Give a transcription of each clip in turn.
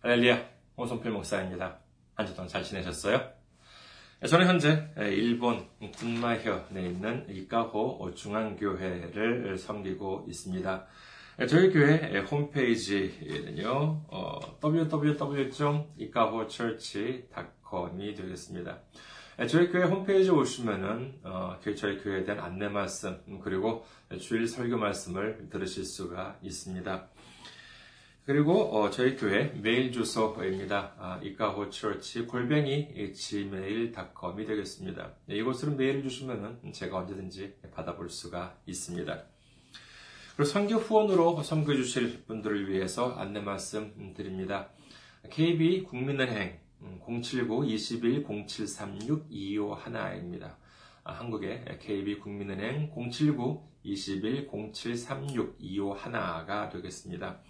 할렐루야, 홍성필 목사입니다. 한 주 동안 잘 지내셨어요? 저는 현재 일본 군마현에 있는 이카호 중앙교회를 섬기고 있습니다. 저희 교회 홈페이지는요, www.ikahochurch.com이 되겠습니다. 저희 교회 홈페이지에 오시면은 저희 교회에 대한 안내 말씀 그리고 주일 설교 말씀을 들으실 수가 있습니다. 그리고 어, 저희 교회 메일 주소입니다. 아, 이카호처치 골뱅이 gmail.com이 되겠습니다. 네, 이곳으로 메일을 주시면 제가 언제든지 받아볼 수가 있습니다. 그리고 선교 후원으로 섬겨 주실 분들을 위해서 안내 말씀 드립니다. KB 국민은행 079-21-0736-251입니다. 아, 한국의 KB 국민은행 079-21-0736-251가 되겠습니다.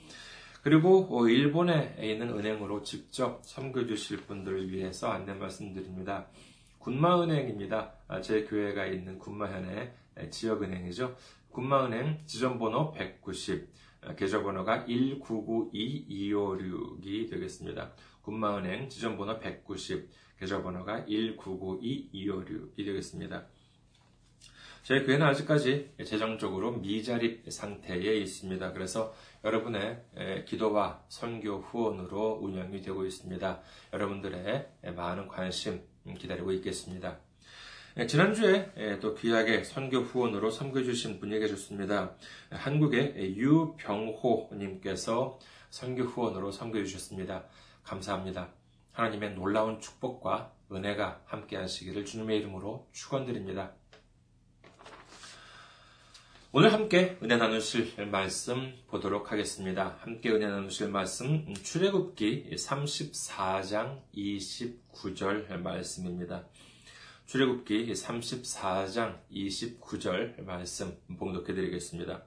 그리고 어, 일본에 있는 은행으로 직접 섬겨주실 분들을 위해서 안내 말씀드립니다. 군마은행입니다. 아, 제 교회가 있는 군마현의 지역은행이죠. 군마은행 지점번호 190, 아, 계좌번호가 1992256이 되겠습니다. 군마은행 지점번호 190, 계좌번호가 1992256이 되겠습니다. 저희 교회는 아직까지 재정적으로 미자립 상태에 있습니다. 그래서 여러분의 기도와 선교 후원으로 운영이 되고 있습니다. 여러분들의 많은 관심 기다리고 있겠습니다. 지난주에 또 귀하게 선교 후원으로 섬겨주신 분이 계셨습니다. 한국의 유병호님께서 선교 후원으로 섬겨주셨습니다. 감사합니다. 하나님의 놀라운 축복과 은혜가 함께 하시기를 주님의 이름으로 축원드립니다. 오늘 함께 은혜 나누실 말씀 보도록 하겠습니다. 함께 은혜 나누실 말씀 출애굽기 34장 29절 말씀입니다. 출애굽기 34장 29절 말씀 봉독해 드리겠습니다.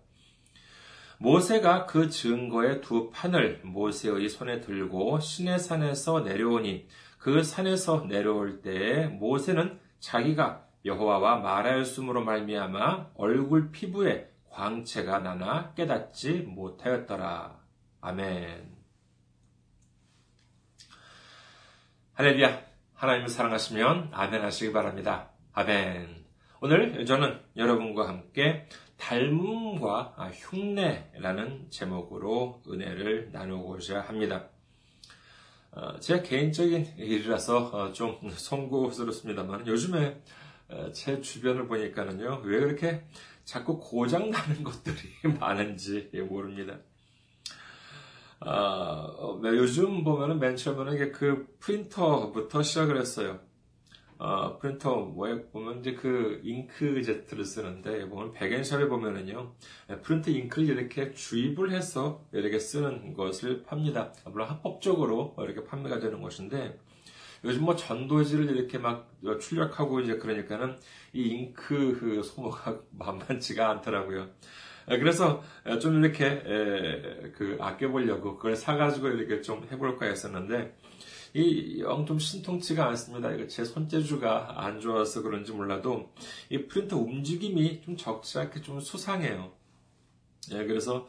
모세가 그 증거의 두 판을 모세의 손에 들고 시내 산에서 내려오니 그 산에서 내려올 때에 모세는 자기가 여호와와 말하였으므로 말미암아 얼굴 피부에 광채가 나나 깨닫지 못하였더라. 아멘. 할렐루야. 하나님을 사랑하시면 아멘 하시기 바랍니다. 아멘. 오늘 저는 여러분과 함께 닮음과 흉내라는 제목으로 은혜를 나누고자 합니다. 어, 제 개인적인 일이라서 어, 좀 송구스럽습니다만 요즘에 제 주변을 보니까는요, 왜 그렇게 자꾸 고장나는 것들이 많은지 모릅니다. 아, 어, 요즘 보면은 맨 처음에는 그 프린터부터 시작을 했어요. 어, 프린터 뭐에 보면 이제 그 잉크제트를 쓰는데 보면 백엔샵에 보면은요 프린트 잉크를 이렇게 주입을 해서 이렇게 쓰는 것을 팝니다. 물론 합법적으로 이렇게 판매가 되는 것인데 요즘 뭐 전도지를 이렇게 막 출력하고 이제 그러니까는 이 잉크 그 소모가 만만치가 않더라고요. 그래서 좀 이렇게 그 아껴보려고 그걸 사가지고 이렇게 좀 해볼까 했었는데 이 영 좀 신통치가 않습니다. 이거 제 손재주가 안 좋아서 그런지 몰라도 이 프린터 움직임이 좀 적지 않게 좀 수상해요. 예, 그래서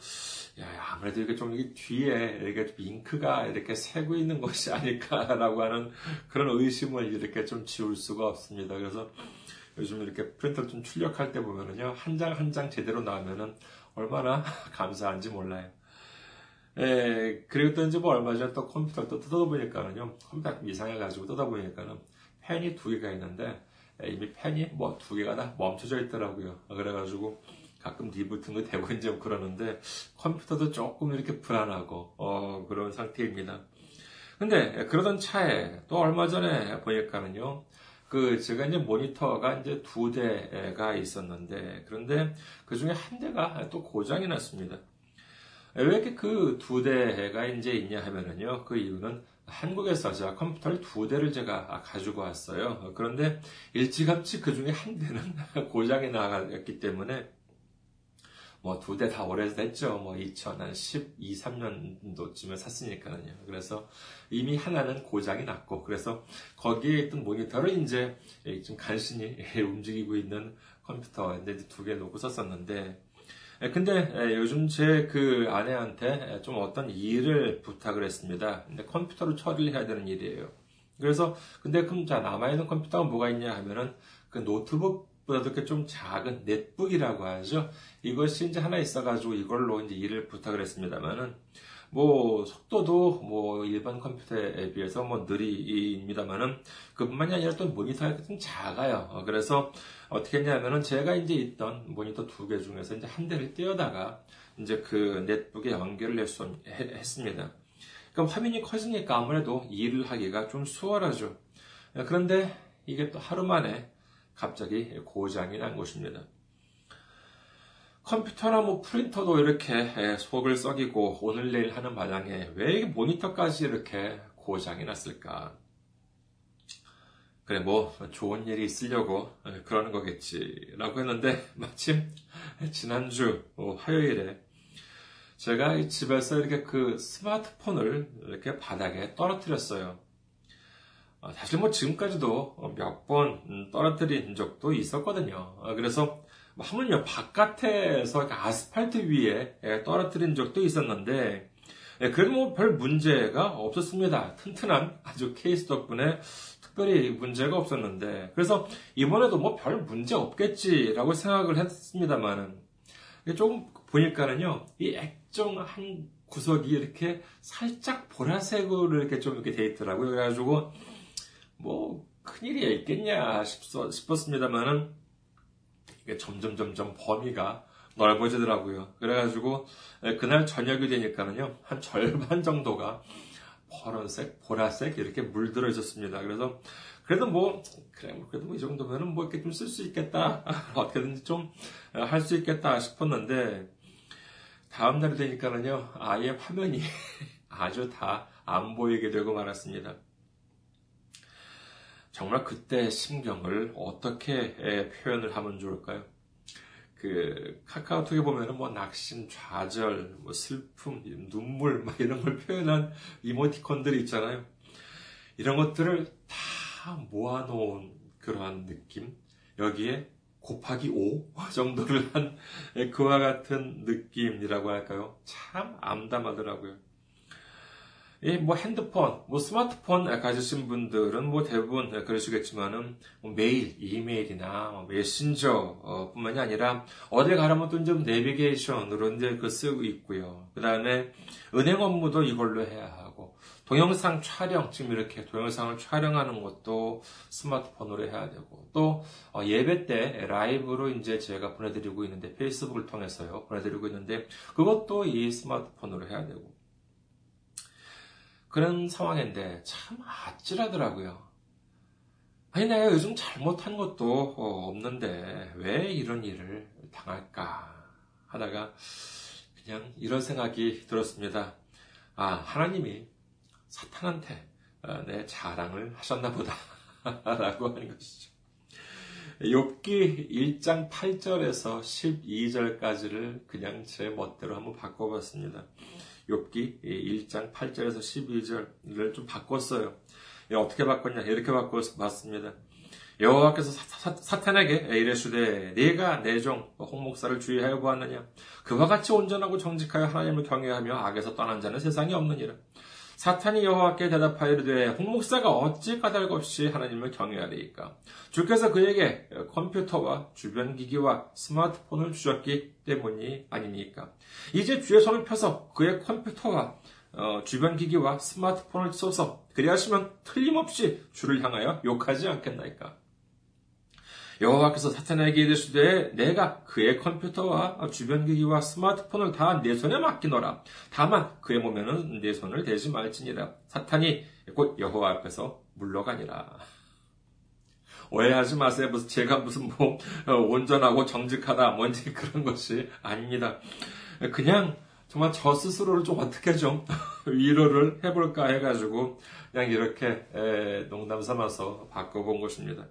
야, 아무래도 이렇게 좀 뒤에 이렇게 좀 잉크가 이렇게 새고 있는 것이 아닐까라고 하는 그런 의심을 이렇게 좀 지울 수가 없습니다. 그래서 요즘 이렇게 프린터 좀 출력할 때 보면은요, 한장 한 장 제대로 나오면은 얼마나 감사한지 몰라요. 예, 그리고 또 이제 뭐 얼마 전에 또 컴퓨터를 또 뜯어 보니까는요, 컴퓨터 이상해가지고 뜯어 보니까는 펜이 두 개가 있는데, 이미 펜이 뭐 두 개가 다 멈춰져 있더라고요. 그래가지고, 가끔 거 되고 이제 그러는데 컴퓨터도 조금 이렇게 불안하고 어, 그런 상태입니다. 근데 그러던 차에 또 얼마 전에 보니까는요. 그 제가 이제 모니터가 이제 두 대가 있었는데 그런데 그 중에 한 대가 또 고장이 났습니다. 왜 이렇게 그 두 대가 이제 있냐 하면은요. 그 이유는 한국에서 제가 컴퓨터를 두 대를 제가 가지고 왔어요. 그런데 일찌감치 그 중에 한 대는 고장이 나갔기 때문에 뭐 두 대 다 오래됐죠. 뭐 2012, 3년도쯤에 샀으니까요. 그래서 이미 하나는 고장이 났고 그래서 거기에 있던 모니터를 이제 좀 간신히 움직이고 있는 컴퓨터 이제 두개 놓고 썼었는데 근데 요즘 제 그 아내한테 좀 어떤 일을 부탁을 했습니다. 근데 컴퓨터로 처리를 해야 되는 일이에요. 그래서 근데 그럼 자 남아있는 컴퓨터가 뭐가 있냐 하면은 그 노트북보다도 이렇게 좀 작은 넷북이라고 하죠. 이것이 이제 하나 있어가지고 이걸로 이제 일을 부탁을 했습니다만은 뭐 속도도 뭐 일반 컴퓨터에 비해서 뭐 느리입니다만은 그뿐만이 아니라 또 모니터가 좀 작아요. 어, 그래서 어떻게 했냐면은 제가 이제 있던 모니터 두 개 중에서 이제 한 대를 떼어다가 이제 그 넷북에 연결을 했, 습니다 그럼 화면이 커지니까 아무래도 일을 하기가 좀 수월하죠. 그런데 이게 또 하루 만에 갑자기 고장이 난 것입니다. 컴퓨터나 뭐 프린터도 이렇게 속을 썩이고 오늘 내일 하는 마당에 왜 모니터까지 이렇게 고장이 났을까? 그래 뭐 좋은 일이 있으려고 그러는 거겠지라고 했는데 마침 지난주 화요일에 제가 집에서 이렇게 그 스마트폰을 이렇게 바닥에 떨어뜨렸어요. 사실 뭐 지금까지도 몇 번 떨어뜨린 적도 있었거든요. 그래서 뭐 하물며 바깥에서 아스팔트 위에 예, 떨어뜨린 적도 있었는데 예, 그래도 뭐 별 문제가 없었습니다. 튼튼한 아주 케이스 덕분에 특별히 문제가 없었는데 그래서 이번에도 뭐 별 문제 없겠지라고 생각을 했습니다만은 조금 보니까는요 이 액정 한 구석이 이렇게 살짝 보라색으로 이렇게 좀 이렇게 돼 있더라고요. 그래가지고 뭐 큰일이 있겠냐 싶었습니다만은 이게 점점 점점 범위가 넓어지더라고요. 그래가지고 그날 저녁이 되니까는요 한 절반 정도가 파란색, 보라색 이렇게 물들어 있었습니다. 그래서 그래도 뭐 그래 뭐 그래도 뭐 이 정도면은 뭐 이렇게 좀 쓸 수 있겠다 어떻게든지 좀 할 수 있겠다 싶었는데 다음 날이 되니까는요 아예 화면이 아주 다 안 보이게 되고 말았습니다. 정말 그때 심경을 어떻게 표현을 하면 좋을까요? 그 카카오톡에 보면은 뭐 낙심, 좌절, 뭐 슬픔, 눈물 막 이런 걸 표현한 이모티콘들이 있잖아요. 이런 것들을 다 모아놓은 그러한 느낌. 여기에 곱하기 5 정도를 한 그와 같은 느낌이라고 할까요? 참 암담하더라고요. 뭐 핸드폰, 뭐 스마트폰 가지신 분들은 뭐 대부분 그러시겠지만은 뭐 메일, 이메일이나 뭐 메신저 뿐만이 아니라 어딜 가려면 또 이제 내비게이션으로 이제 그 쓰고 있고요. 그 다음에 은행 업무도 이걸로 해야 하고 동영상 촬영, 지금 이렇게 동영상을 촬영하는 것도 스마트폰으로 해야 되고 또 어, 예배 때 라이브로 이제 제가 보내드리고 있는데 페이스북을 통해서요 보내드리고 있는데 그것도 이 스마트폰으로 해야 되고 그런 상황인데 참 아찔하더라고요. 아니, 내가 요즘 잘못한 것도 없는데 왜 이런 일을 당할까 하다가 그냥 이런 생각이 들었습니다. 아, 하나님이 사탄한테 어, 내 자랑을 하셨나 보다. 라고 하는 것이죠. 욥기 1장 8절에서 12절까지를 그냥 제 멋대로 한번 바꿔봤습니다. 욥기 1장 8절에서 12절을 좀 바꿨어요. 어떻게 바꿨냐? 이렇게 바꿔봤습니다. 여호와께서 사탄에게 이르시되 네가 내 종 홍목사를 주의하여 보았느냐 그와 같이 온전하고 정직하여 하나님을 경외하며 악에서 떠난 자는 세상에 없느니라 사탄이 여호와께 대답하여 이르되 홍목사가 어찌 까닭 없이 하나님을 경외하리이까? 주께서 그에게 컴퓨터와 주변 기기와 스마트폰을 주셨기 때문이 아닙니까? 이제 주의 손을 펴서 그의 컴퓨터와 어, 주변 기기와 스마트폰을 써서 그리하시면 틀림없이 주를 향하여 욕하지 않겠나이까 여호와께서 사탄에게 이르시되 내가 그의 컴퓨터와 주변 기기와 스마트폰을 다 내 손에 맡기노라. 다만 그의 몸에는 내 손을 대지 말지니라. 사탄이 곧 여호와 앞에서 물러가니라. 오해하지 마세요. 무슨 제가 무슨 뭐 어, 온전하고 정직하다 뭔지 그런 것이 아닙니다. 그냥 정말 저 스스로를 좀 어떻게 좀 위로를 해볼까 해가지고 그냥 이렇게 농담 삼아서 바꿔본 것입니다.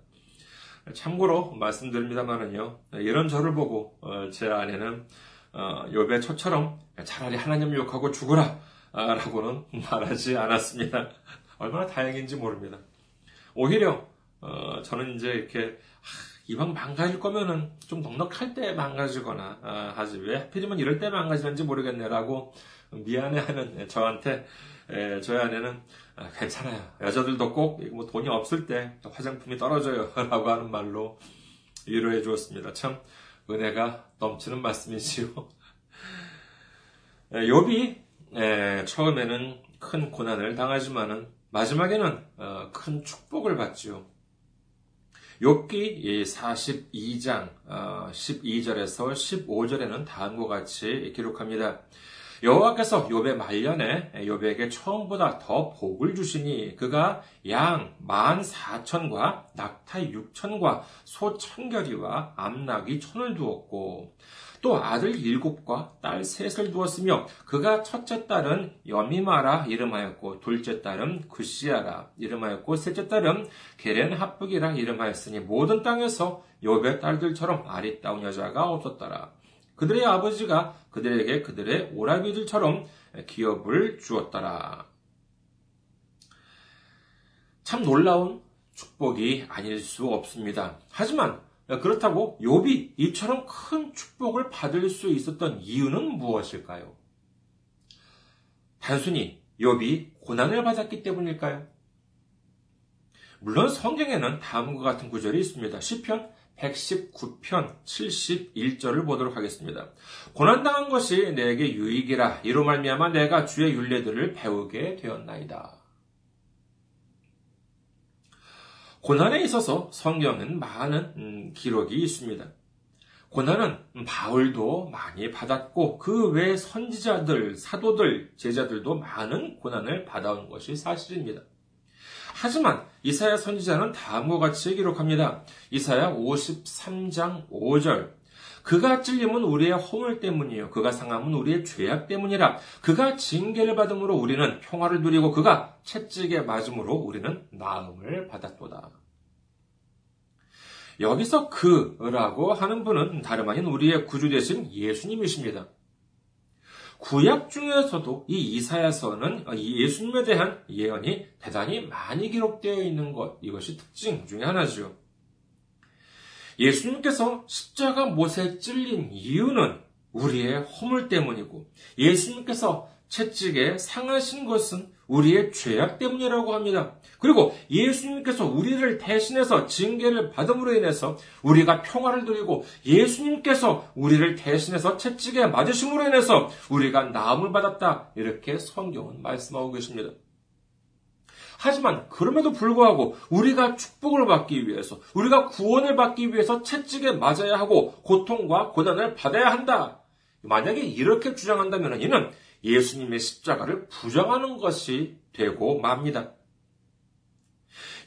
참고로 말씀드립니다만은요, 이런 저를 보고 어, 제 아내는 요배 어, 초처럼 차라리 하나님 욕하고 죽어라 아, 라고는 말하지 않았습니다. 얼마나 다행인지 모릅니다. 오히려 어, 저는 이제 이렇게 이왕 망가질 거면은 좀 넉넉할 때 망가지거나 아, 하지 왜 하필이면 이럴 때 망가지는지 모르겠네라고 미안해하는 저한테 에, 저희 아내는 아, 괜찮아요. 여자들도 꼭 뭐 돈이 없을 때 화장품이 떨어져요 라고 하는 말로 위로해 주었습니다. 참 은혜가 넘치는 말씀이지요. 욥이 처음에는 큰 고난을 당하지만은 마지막에는 어, 큰 축복을 받지요. 욥기 42장 12절에서 어, 15절에는 다음과 같이 기록합니다. 여호와께서 욥의 말년에 욥에게 처음보다 더 복을 주시니 그가 양 만 사천과 낙타 육천과 소 천결이와 암낙이 천을 두었고 또 아들 일곱과 딸 셋을 두었으며 그가 첫째 딸은 여미마라 이름하였고 둘째 딸은 구시아라 이름하였고 셋째 딸은 게렌 합북이라 이름하였으니 모든 땅에서 요배 딸들처럼 아리따운 여자가 없었더라. 그들의 아버지가 그들에게 그들의 오라비들처럼 기업을 주었더라. 참 놀라운 축복이 아닐 수 없습니다. 하지만 그렇다고 욥이 이처럼 큰 축복을 받을 수 있었던 이유는 무엇일까요? 단순히 욥이 고난을 받았기 때문일까요? 물론 성경에는 다음과 같은 구절이 있습니다. 시편 119편 71절을 보도록 하겠습니다. 고난당한 것이 내게 유익이라 이로 말미암아 내가 주의 윤례들을 배우게 되었나이다. 고난에 있어서 성경은 많은 음, 기록이 있습니다. 고난은 바울도 많이 받았고 그 외 선지자들, 사도들, 제자들도 많은 고난을 받아온 것이 사실입니다. 하지만 이사야 선지자는 다음과 같이 기록합니다. 이사야 53장 5절 그가 찔림은 우리의 허물 때문이요. 그가 상함은 우리의 죄악 때문이라. 그가 징계를 받음으로 우리는 평화를 누리고 그가 채찍에 맞음으로 우리는 나음을 받았도다. 여기서 그라고 하는 분은 다름 아닌 우리의 구주 되신 예수님이십니다. 구약 중에서도 이 이사야서는 예수님에 대한 예언이 대단히 많이 기록되어 있는 것, 이것이 특징 중의 하나죠. 예수님께서 십자가 못에 찔린 이유는 우리의 허물 때문이고 예수님께서 채찍에 상하신 것은 우리의 죄악 때문이라고 합니다. 그리고 예수님께서 우리를 대신해서 징계를 받음으로 인해서 우리가 평화를 누리고 예수님께서 우리를 대신해서 채찍에 맞으심으로 인해서 우리가 나음을 받았다. 이렇게 성경은 말씀하고 계십니다. 하지만 그럼에도 불구하고 우리가 축복을 받기 위해서, 우리가 구원을 받기 위해서 채찍에 맞아야 하고 고통과 고난을 받아야 한다. 만약에 이렇게 주장한다면 이는 예수님의 십자가를 부정하는 것이 되고 맙니다.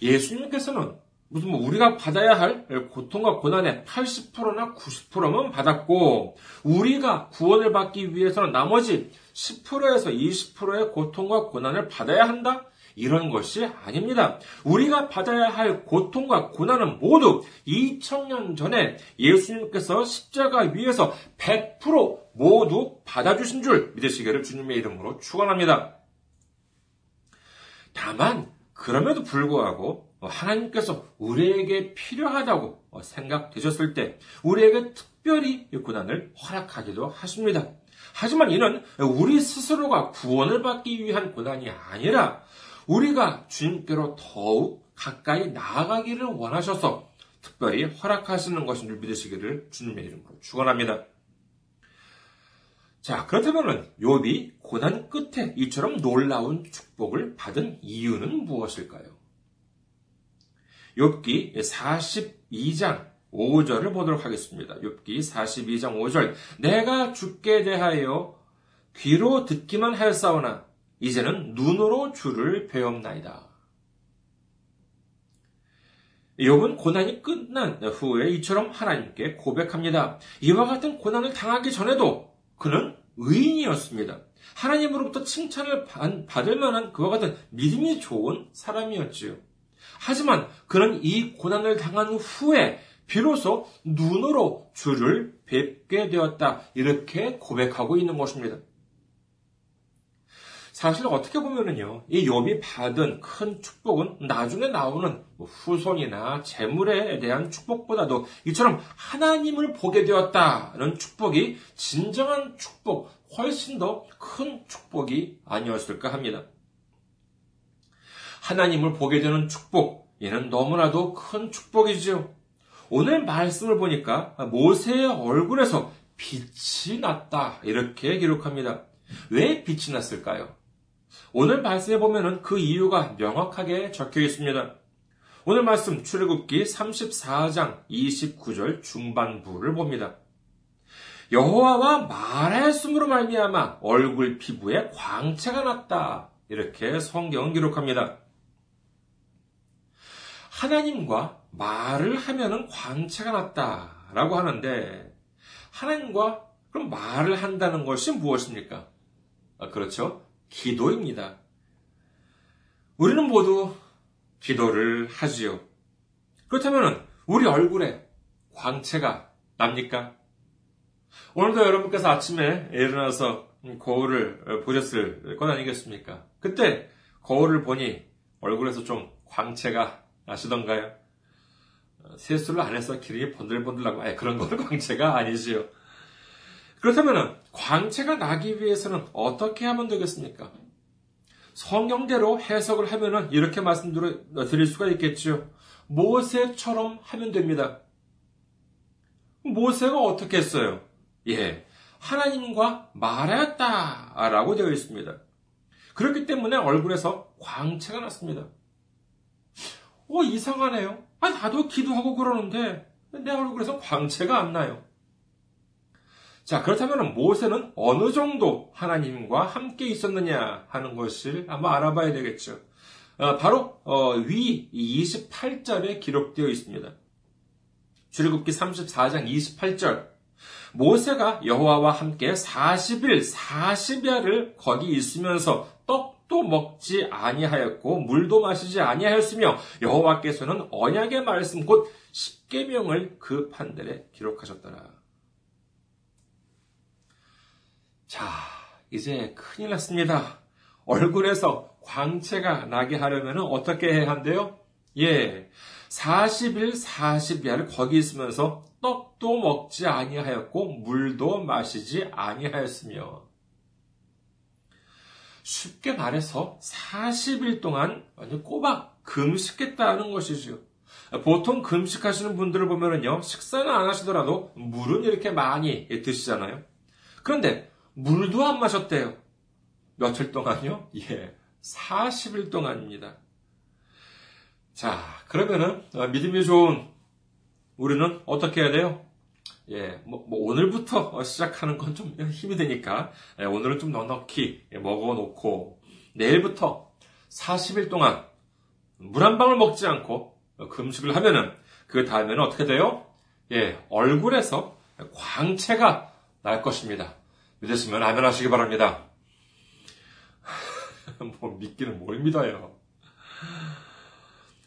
예수님께서는 무슨 뭐 우리가 받아야 할 고통과 고난의 80%나 90%만 받았고 우리가 구원을 받기 위해서는 나머지 10%에서 20%의 고통과 고난을 받아야 한다? 이런 것이 아닙니다. 우리가 받아야 할 고통과 고난은 모두 2000년 전에 예수님께서 십자가 위에서 100% 모두 받아주신 줄 믿으시기를 주님의 이름으로 축원합니다. 다만 그럼에도 불구하고 하나님께서 우리에게 필요하다고 생각되셨을 때 우리에게 특별히 이 고난을 허락하기도 하십니다. 하지만 이는 우리 스스로가 구원을 받기 위한 고난이 아니라 우리가 주님께로 더욱 가까이 나아가기를 원하셔서 특별히 허락하시는 것인 줄 믿으시기를 주님의 이름으로 축원합니다. 자, 그렇다면 욥이 고난 끝에 이처럼 놀라운 축복을 받은 이유는 무엇일까요? 욥기 42장 5절을 보도록 하겠습니다. 욥기 42장 5절 내가 죽게 대하여 귀로 듣기만 하였사오나 이제는 눈으로 주를 배옵나이다. 욥은 고난이 끝난 후에 이처럼 하나님께 고백합니다. 이와 같은 고난을 당하기 전에도 그는 의인이었습니다. 하나님으로부터 칭찬을 받을 만한 그와 같은 믿음이 좋은 사람이었지요. 하지만 그는 이 고난을 당한 후에 비로소 눈으로 주를 뵙게 되었다. 이렇게 고백하고 있는 것입니다. 사실 어떻게 보면은요, 이 욥이 받은 큰 축복은 나중에 나오는 뭐 후손이나 재물에 대한 축복보다도 이처럼 하나님을 보게 되었다는 축복이 진정한 축복, 훨씬 더 큰 축복이 아니었을까 합니다. 하나님을 보게 되는 축복, 이는 너무나도 큰 축복이지요. 오늘 말씀을 보니까 모세의 얼굴에서 빛이 났다. 이렇게 기록합니다. 왜 빛이 났을까요? 오늘 말씀에 보면은 그 이유가 명확하게 적혀 있습니다. 오늘 말씀 출애굽기 34장 29절 중반부를 봅니다. 여호와와 말하였으므로 말미암아 얼굴 피부에 광채가 났다. 이렇게 성경은 기록합니다. 하나님과 말을 하면은 광채가 났다라고 하는데 하나님과 그럼 말을 한다는 것이 무엇입니까? 아, 그렇죠. 기도입니다. 우리는 모두 기도를 하지요. 그렇다면 우리 얼굴에 광채가 납니까? 오늘도 여러분께서 아침에 일어나서 거울을 보셨을 것 아니겠습니까? 그때 거울을 보니 얼굴에서 좀 광채가 나시던가요? 세수를 안 해서 기름이 번들번들하고 아예 그런 건 광채가 아니지요. 그렇다면 광채가 나기 위해서는 어떻게 하면 되겠습니까? 성경대로 해석을 하면은 이렇게 말씀드릴 수가 있겠죠. 모세처럼 하면 됩니다. 모세가 어떻게 했어요? 예. 하나님과 말하였다라고 되어 있습니다. 그렇기 때문에 얼굴에서 광채가 났습니다. 어, 이상하네요. 아, 나도 기도하고 그러는데 내 얼굴에서 광채가 안 나요. 자, 그렇다면 모세는 어느 정도 하나님과 함께 있었느냐 하는 것을 아마 알아봐야 되겠죠. 어, 바로 어, 위 28절에 기록되어 있습니다. 출애굽기 34장 28절 모세가 여호와와 함께 40일 40야를 거기 있으면서 떡도 먹지 아니하였고 물도 마시지 아니하였으며 여호와께서는 언약의 말씀 곧 십계명을 그 판들에 기록하셨더라. 자, 이제 큰일 났습니다. 얼굴에서 광채가 나게 하려면 어떻게 해야 한대요? 예. 40일 40야를 거기 있으면서 떡도 먹지 아니하였고 물도 마시지 아니하였으며 쉽게 말해서 40일 동안 완전 꼬박 금식했다는 것이죠. 보통 금식하시는 분들을 보면요, 식사는 안 하시더라도 물은 이렇게 많이 드시잖아요. 그런데 물도 안 마셨대요. 며칠 동안요? 예, 40일 동안입니다. 자, 그러면은 어, 믿음이 좋은 우리는 어떻게 해야 돼요? 예, 뭐, 뭐 오늘부터 시작하는 건 좀 힘이 드니까 예, 오늘은 좀 넉넉히 먹어놓고 내일부터 40일 동안 물 한 방울 먹지 않고 금식을 하면은 그 다음에는 어떻게 돼요? 예, 얼굴에서 광채가 날 것입니다. 믿으시면 아멘 하시기 바랍니다. 뭐 믿기는 뭘 믿어요.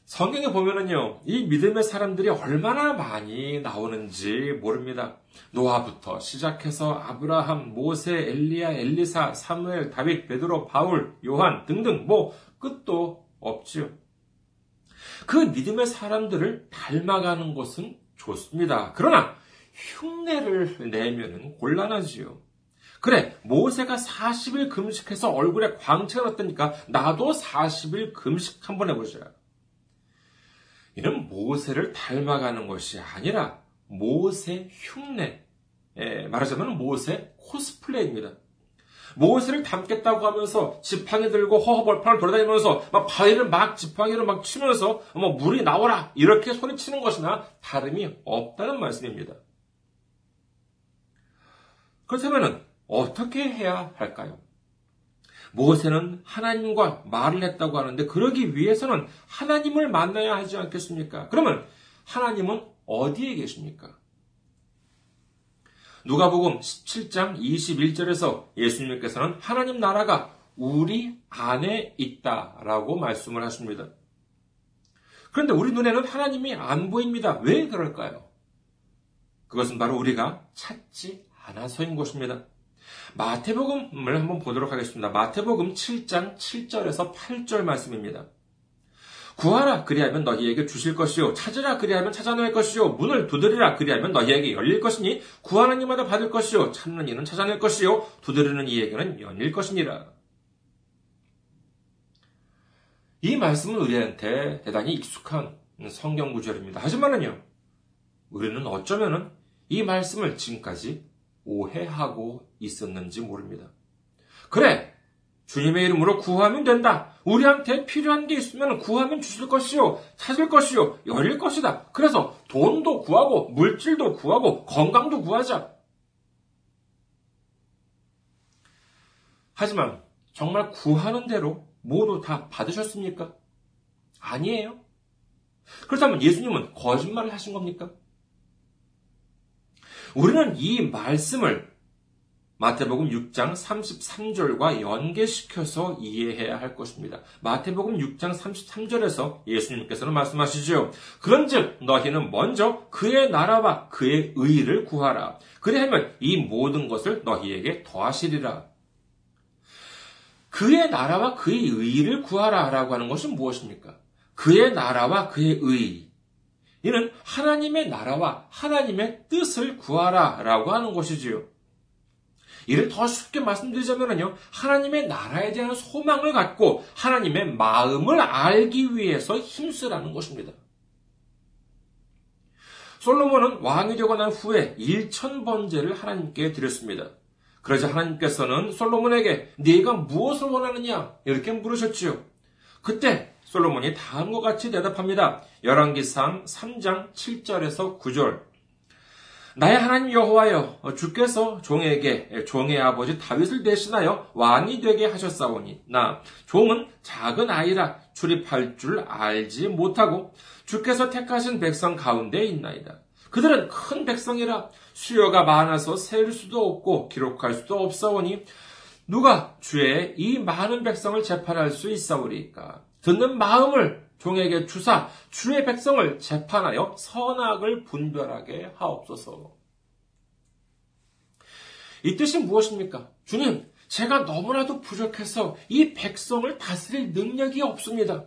성경에 보면은요, 이 믿음의 사람들이 얼마나 많이 나오는지 모릅니다. 노아부터 시작해서 아브라함, 모세, 엘리야, 엘리사, 사무엘, 다윗, 베드로, 바울, 요한 등등 뭐 끝도 없지요. 그 믿음의 사람들을 닮아가는 것은 좋습니다. 그러나 흉내를 내면은 곤란하지요. 그래, 모세가 40일 금식해서 얼굴에 광채가 났다니까 나도 40일 금식 한번 해보자. 이는 모세를 닮아가는 것이 아니라 모세 흉내. 예, 말하자면 모세 코스플레이입니다. 모세를 닮겠다고 하면서 지팡이 들고 허허벌판을 돌아다니면서 막 바위를 막 지팡이로 막 치면서 뭐 물이 나오라 이렇게 소리치는 것이나 다름이 없다는 말씀입니다. 그렇다면 어떻게 해야 할까요? 모세는 하나님과 말을 했다고 하는데 그러기 위해서는 하나님을 만나야 하지 않겠습니까? 그러면 하나님은 어디에 계십니까? 누가복음 17장 21절에서 예수님께서는 하나님 나라가 우리 안에 있다라고 말씀을 하십니다. 그런데 우리 눈에는 하나님이 안 보입니다. 왜 그럴까요? 그것은 바로 우리가 찾지 않아서인 것입니다. 마태복음을 한번 보도록 하겠습니다. 마태복음 7장 7절에서 8절 말씀입니다. 구하라 그리하면 너희에게 주실 것이요 찾으라 그리하면 찾아낼 것이요 문을 두드리라 그리하면 너희에게 열릴 것이니 구하는 이마다 받을 것이요 찾는 이는 찾아낼 것이요 두드리는 이에게는 열릴 것이니라. 이 말씀은 우리한테 대단히 익숙한 성경 구절입니다. 하지만은요, 우리는 어쩌면은 이 말씀을 지금까지 오해하고 있었는지 모릅니다. 그래, 주님의 이름으로 구하면 된다. 우리한테 필요한 게 있으면 구하면 주실 것이요. 찾을 것이요. 열릴 것이다. 그래서 돈도 구하고, 물질도 구하고, 건강도 구하자. 하지만 정말 구하는 대로 모두 다 받으셨습니까? 아니에요. 그렇다면 예수님은 거짓말을 하신 겁니까? 우리는 이 말씀을 마태복음 6장 33절과 연계시켜서 이해해야 할 것입니다. 마태복음 6장 33절에서 예수님께서는 말씀하시죠. 그런즉 너희는 먼저 그의 나라와 그의 의를 구하라. 그리하면 이 모든 것을 너희에게 더하시리라. 그의 나라와 그의 의를 구하라라고 하는 것은 무엇입니까? 그의 나라와 그의 의. 이는 하나님의 나라와 하나님의 뜻을 구하라 라고 하는 것이지요. 이를 더 쉽게 말씀드리자면요. 하나님의 나라에 대한 소망을 갖고 하나님의 마음을 알기 위해서 힘쓰라는 것입니다. 솔로몬은 왕이 되고 난 후에 1천번제를 하나님께 드렸습니다. 그러자 하나님께서는 솔로몬에게 네가 무엇을 원하느냐 이렇게 물으셨지요. 그때 솔로몬이 다음과 같이 대답합니다. 열왕기상 3장 7절에서 9절 나의 하나님 여호와여 주께서 종에게 종의 아버지 다윗을 대신하여 왕이 되게 하셨사오니 나 종은 작은 아이라 출입할 줄 알지 못하고 주께서 택하신 백성 가운데 있나이다. 그들은 큰 백성이라 수요가 많아서 셀 수도 없고 기록할 수도 없사오니 누가 주의 이 많은 백성을 재판할 수 있사오리까? 듣는 마음을 종에게 주사 주의 백성을 재판하여 선악을 분별하게 하옵소서. 이 뜻이 무엇입니까? 주님, 제가 너무나도 부족해서 이 백성을 다스릴 능력이 없습니다.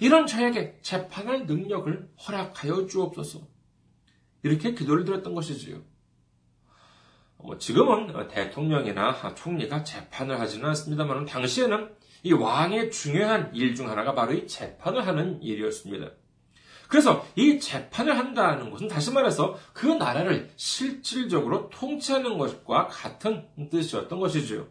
이런 저에게 재판할 능력을 허락하여 주옵소서. 이렇게 기도를 드렸던 것이지요. 뭐 지금은 대통령이나 총리가 재판을 하지는 않습니다만 당시에는 이 왕의 중요한 일 중 하나가 바로 이 재판을 하는 일이었습니다. 그래서 이 재판을 한다는 것은 다시 말해서 그 나라를 실질적으로 통치하는 것과 같은 뜻이었던 것이지요.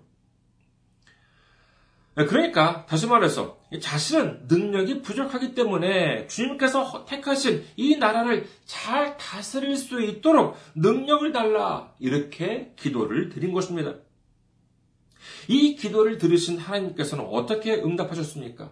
네, 그러니까 다시 말해서 자신은 능력이 부족하기 때문에 주님께서 택하신 이 나라를 잘 다스릴 수 있도록 능력을 달라 이렇게 기도를 드린 것입니다. 이 기도를 들으신 하나님께서는 어떻게 응답하셨습니까?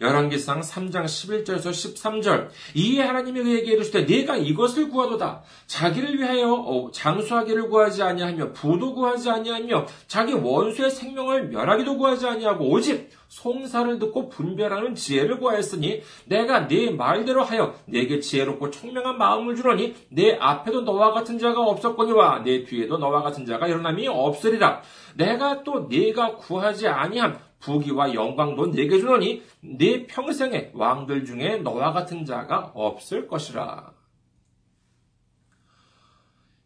열왕기상 3장 11절에서 13절. 이에 하나님이 그에게 이르시되 네가 이것을 구하도다. 자기를 위하여 어, 장수하기를 구하지 아니하며 부도 구하지 아니하며 자기 원수의 생명을 멸하기도 구하지 아니하고 오직 송사를 듣고 분별하는 지혜를 구하였으니 내가 네 말대로 하여 내게 지혜롭고 총명한 마음을 주러니 내 앞에도 너와 같은 자가 없었거니와 내 뒤에도 너와 같은 자가 일어남이 없으리라. 내가 또 네가 구하지 아니함 부귀와 영광 도 내게 주노니 네 평생에 왕들 중에 너와 같은 자가 없을 것이라.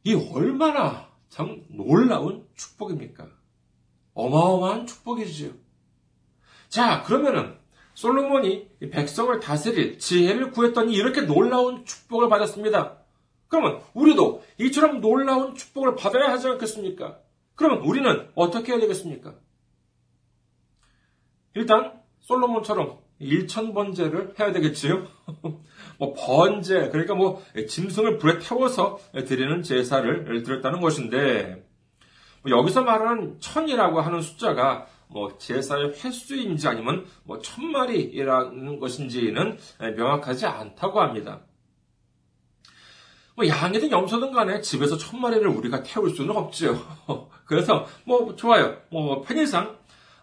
이 얼마나 참 놀라운 축복입니까? 어마어마한 축복이지요. 자, 그러면은 솔로몬이 백성을 다스릴 지혜를 구했더니 이렇게 놀라운 축복을 받았습니다. 그러면 우리도 이처럼 놀라운 축복을 받아야 하지 않겠습니까? 그러면 우리는 어떻게 해야 되겠습니까? 일단 솔로몬처럼 1천 번제를 해야 되겠지요. 뭐 번제 그러니까 뭐 짐승을 불에 태워서 드리는 제사를 드렸다는 것인데 뭐 여기서 말하는 천이라고 하는 숫자가 뭐 제사의 횟수인지 아니면 뭐 천마리라는 것인지는 명확하지 않다고 합니다. 뭐 양이든 염소든 간에 집에서 천마리를 우리가 태울 수는 없죠. 그래서 뭐 좋아요. 뭐 편의상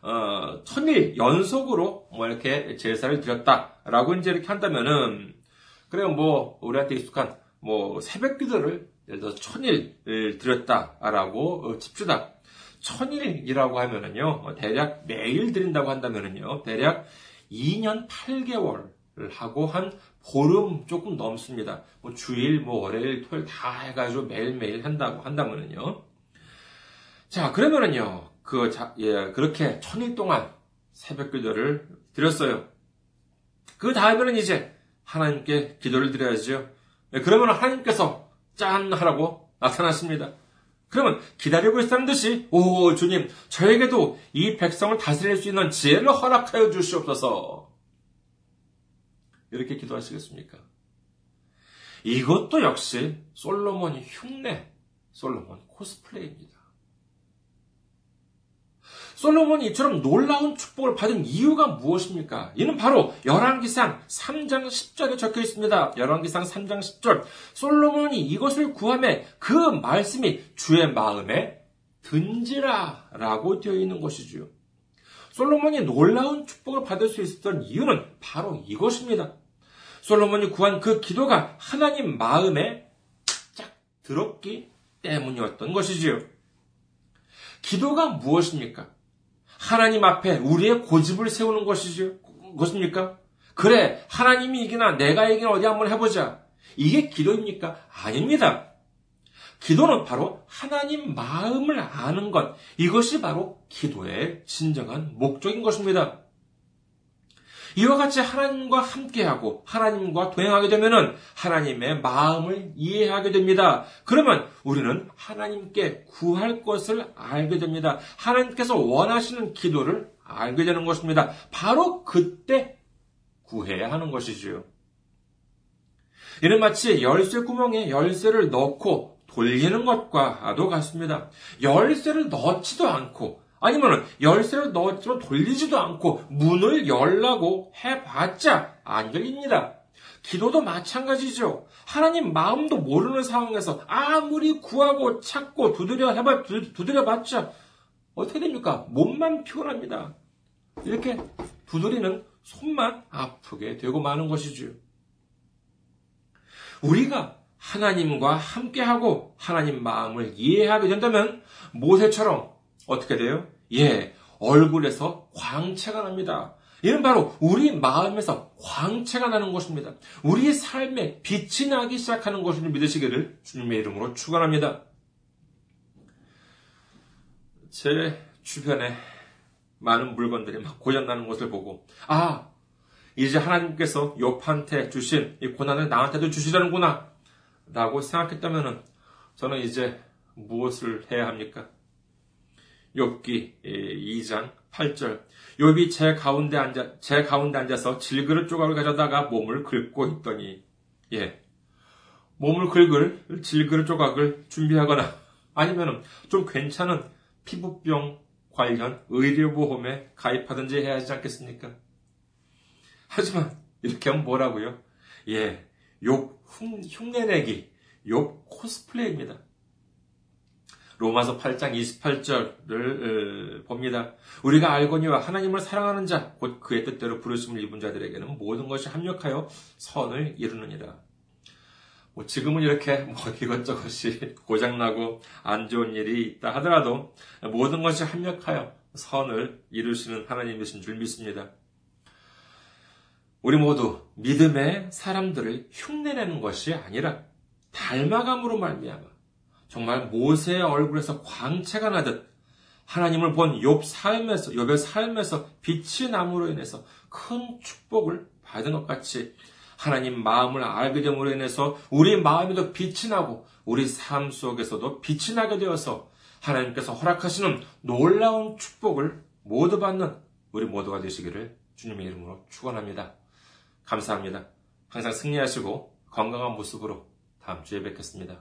어, 천일 연속으로 뭐 이렇게 제사를 드렸다라고 이제 이렇게 한다면은 그래요 뭐 우리한테 익숙한 뭐 새벽 기도를 예를 들어서 천일 드렸다라고 칩시다. 천일이라고 하면은요, 뭐 대략 매일 드린다고 한다면은요, 대략 2년 8개월을 하고 한 보름 조금 넘습니다. 뭐 주일, 뭐 월요일, 토요일 다 해가지고 매일매일 한다고 한다면은요. 자, 그러면은요, 그, 자, 예, 그렇게 천일 동안 새벽 기도를 드렸어요. 그 다음에는 이제 하나님께 기도를 드려야죠. 예, 그러면 하나님께서 짠! 하라고 나타났습니다. 그러면 기다리고 있다는 듯이 오 주님 저에게도 이 백성을 다스릴 수 있는 지혜를 허락하여 주시옵소서. 이렇게 기도하시겠습니까? 이것도 역시 솔로몬이 흉내, 솔로몬 코스플레이입니다. 솔로몬이 이처럼 놀라운 축복을 받은 이유가 무엇입니까? 이는 바로 열왕기상 3장 10절에 적혀 있습니다. 열왕기상 3장 10절. 솔로몬이 이것을 구함에 그 말씀이 주의 마음에 든지라 라고 되어 있는 것이지요. 솔로몬이 놀라운 축복을 받을 수 있었던 이유는 바로 이것입니다. 솔로몬이 구한 그 기도가 하나님 마음에 쫙 들었기 때문이었던 것이지요. 기도가 무엇입니까? 하나님 앞에 우리의 고집을 세우는 것이죠. 것입니까? 그래, 하나님이 이기나 내가 이기나 어디 한번 해보자. 이게 기도입니까? 아닙니다. 기도는 바로 하나님 마음을 아는 것. 이것이 바로 기도의 진정한 목적인 것입니다. 이와 같이 하나님과 함께하고 하나님과 동행하게 되면은 하나님의 마음을 이해하게 됩니다. 그러면 우리는 하나님께 구할 것을 알게 됩니다. 하나님께서 원하시는 기도를 알게 되는 것입니다. 바로 그때 구해야 하는 것이지요. 이는 마치 열쇠 구멍에 열쇠를 넣고 돌리는 것과도 같습니다. 열쇠를 넣지도 않고 아니면 열쇠를 넣었지만 돌리지도 않고 문을 열라고 해봤자 안 열립니다. 기도도 마찬가지죠. 하나님 마음도 모르는 상황에서 아무리 구하고 찾고 두드려 해봐, 두드려 봤자 어떻게 됩니까? 몸만 피곤합니다. 이렇게 두드리는 손만 아프게 되고 마는 것이죠. 우리가 하나님과 함께하고 하나님 마음을 이해하게 된다면 모세처럼 어떻게 돼요? 예, 얼굴에서 광채가 납니다. 이는 바로 우리 마음에서 광채가 나는 것입니다. 우리의 삶에 빛이 나기 시작하는 것을 믿으시기를 주님의 이름으로 축원합니다. 제 주변에 많은 물건들이 막 고장나는 것을 보고 아 이제 하나님께서 욥한테 주신 이 고난을 나한테도 주시려는구나 라고 생각했다면 저는 이제 무엇을 해야 합니까? 욥기 2장 8절. 욥이 제 가운데 앉아 제 가운데 앉아서 질그릇 조각을 가져다가 몸을 긁고 있더니 예. 몸을 긁을 질그릇 조각을 준비하거나 아니면은 좀 괜찮은 피부병 관련 의료보험에 가입하든지 해야 하지 않겠습니까? 하지만 이렇게 하면 뭐라고요? 예, 욕 흉내내기, 욕 코스플레이입니다. 로마서 8장 28절을 봅니다. 우리가 알거니와 하나님을 사랑하는 자, 곧 그의 뜻대로 부르심을 입은 자들에게는 모든 것이 합력하여 선을 이루느니라. 뭐 지금은 이렇게 뭐 이것저것이 고장나고 안 좋은 일이 있다 하더라도 모든 것이 합력하여 선을 이루시는 하나님이신 줄 믿습니다. 우리 모두 믿음의 사람들을 흉내내는 것이 아니라 닮아감으로 말미암아 정말 모세의 얼굴에서 광채가 나듯 하나님을 본 욥 삶에서 욥의 삶에서 빛이 남으로 인해서 큰 축복을 받은 것 같이 하나님 마음을 알게 됨으로 인해서 우리 마음에도 빛이 나고 우리 삶 속에서도 빛이 나게 되어서 하나님께서 허락하시는 놀라운 축복을 모두 받는 우리 모두가 되시기를 주님의 이름으로 축원합니다. 감사합니다. 항상 승리하시고 건강한 모습으로 다음 주에 뵙겠습니다.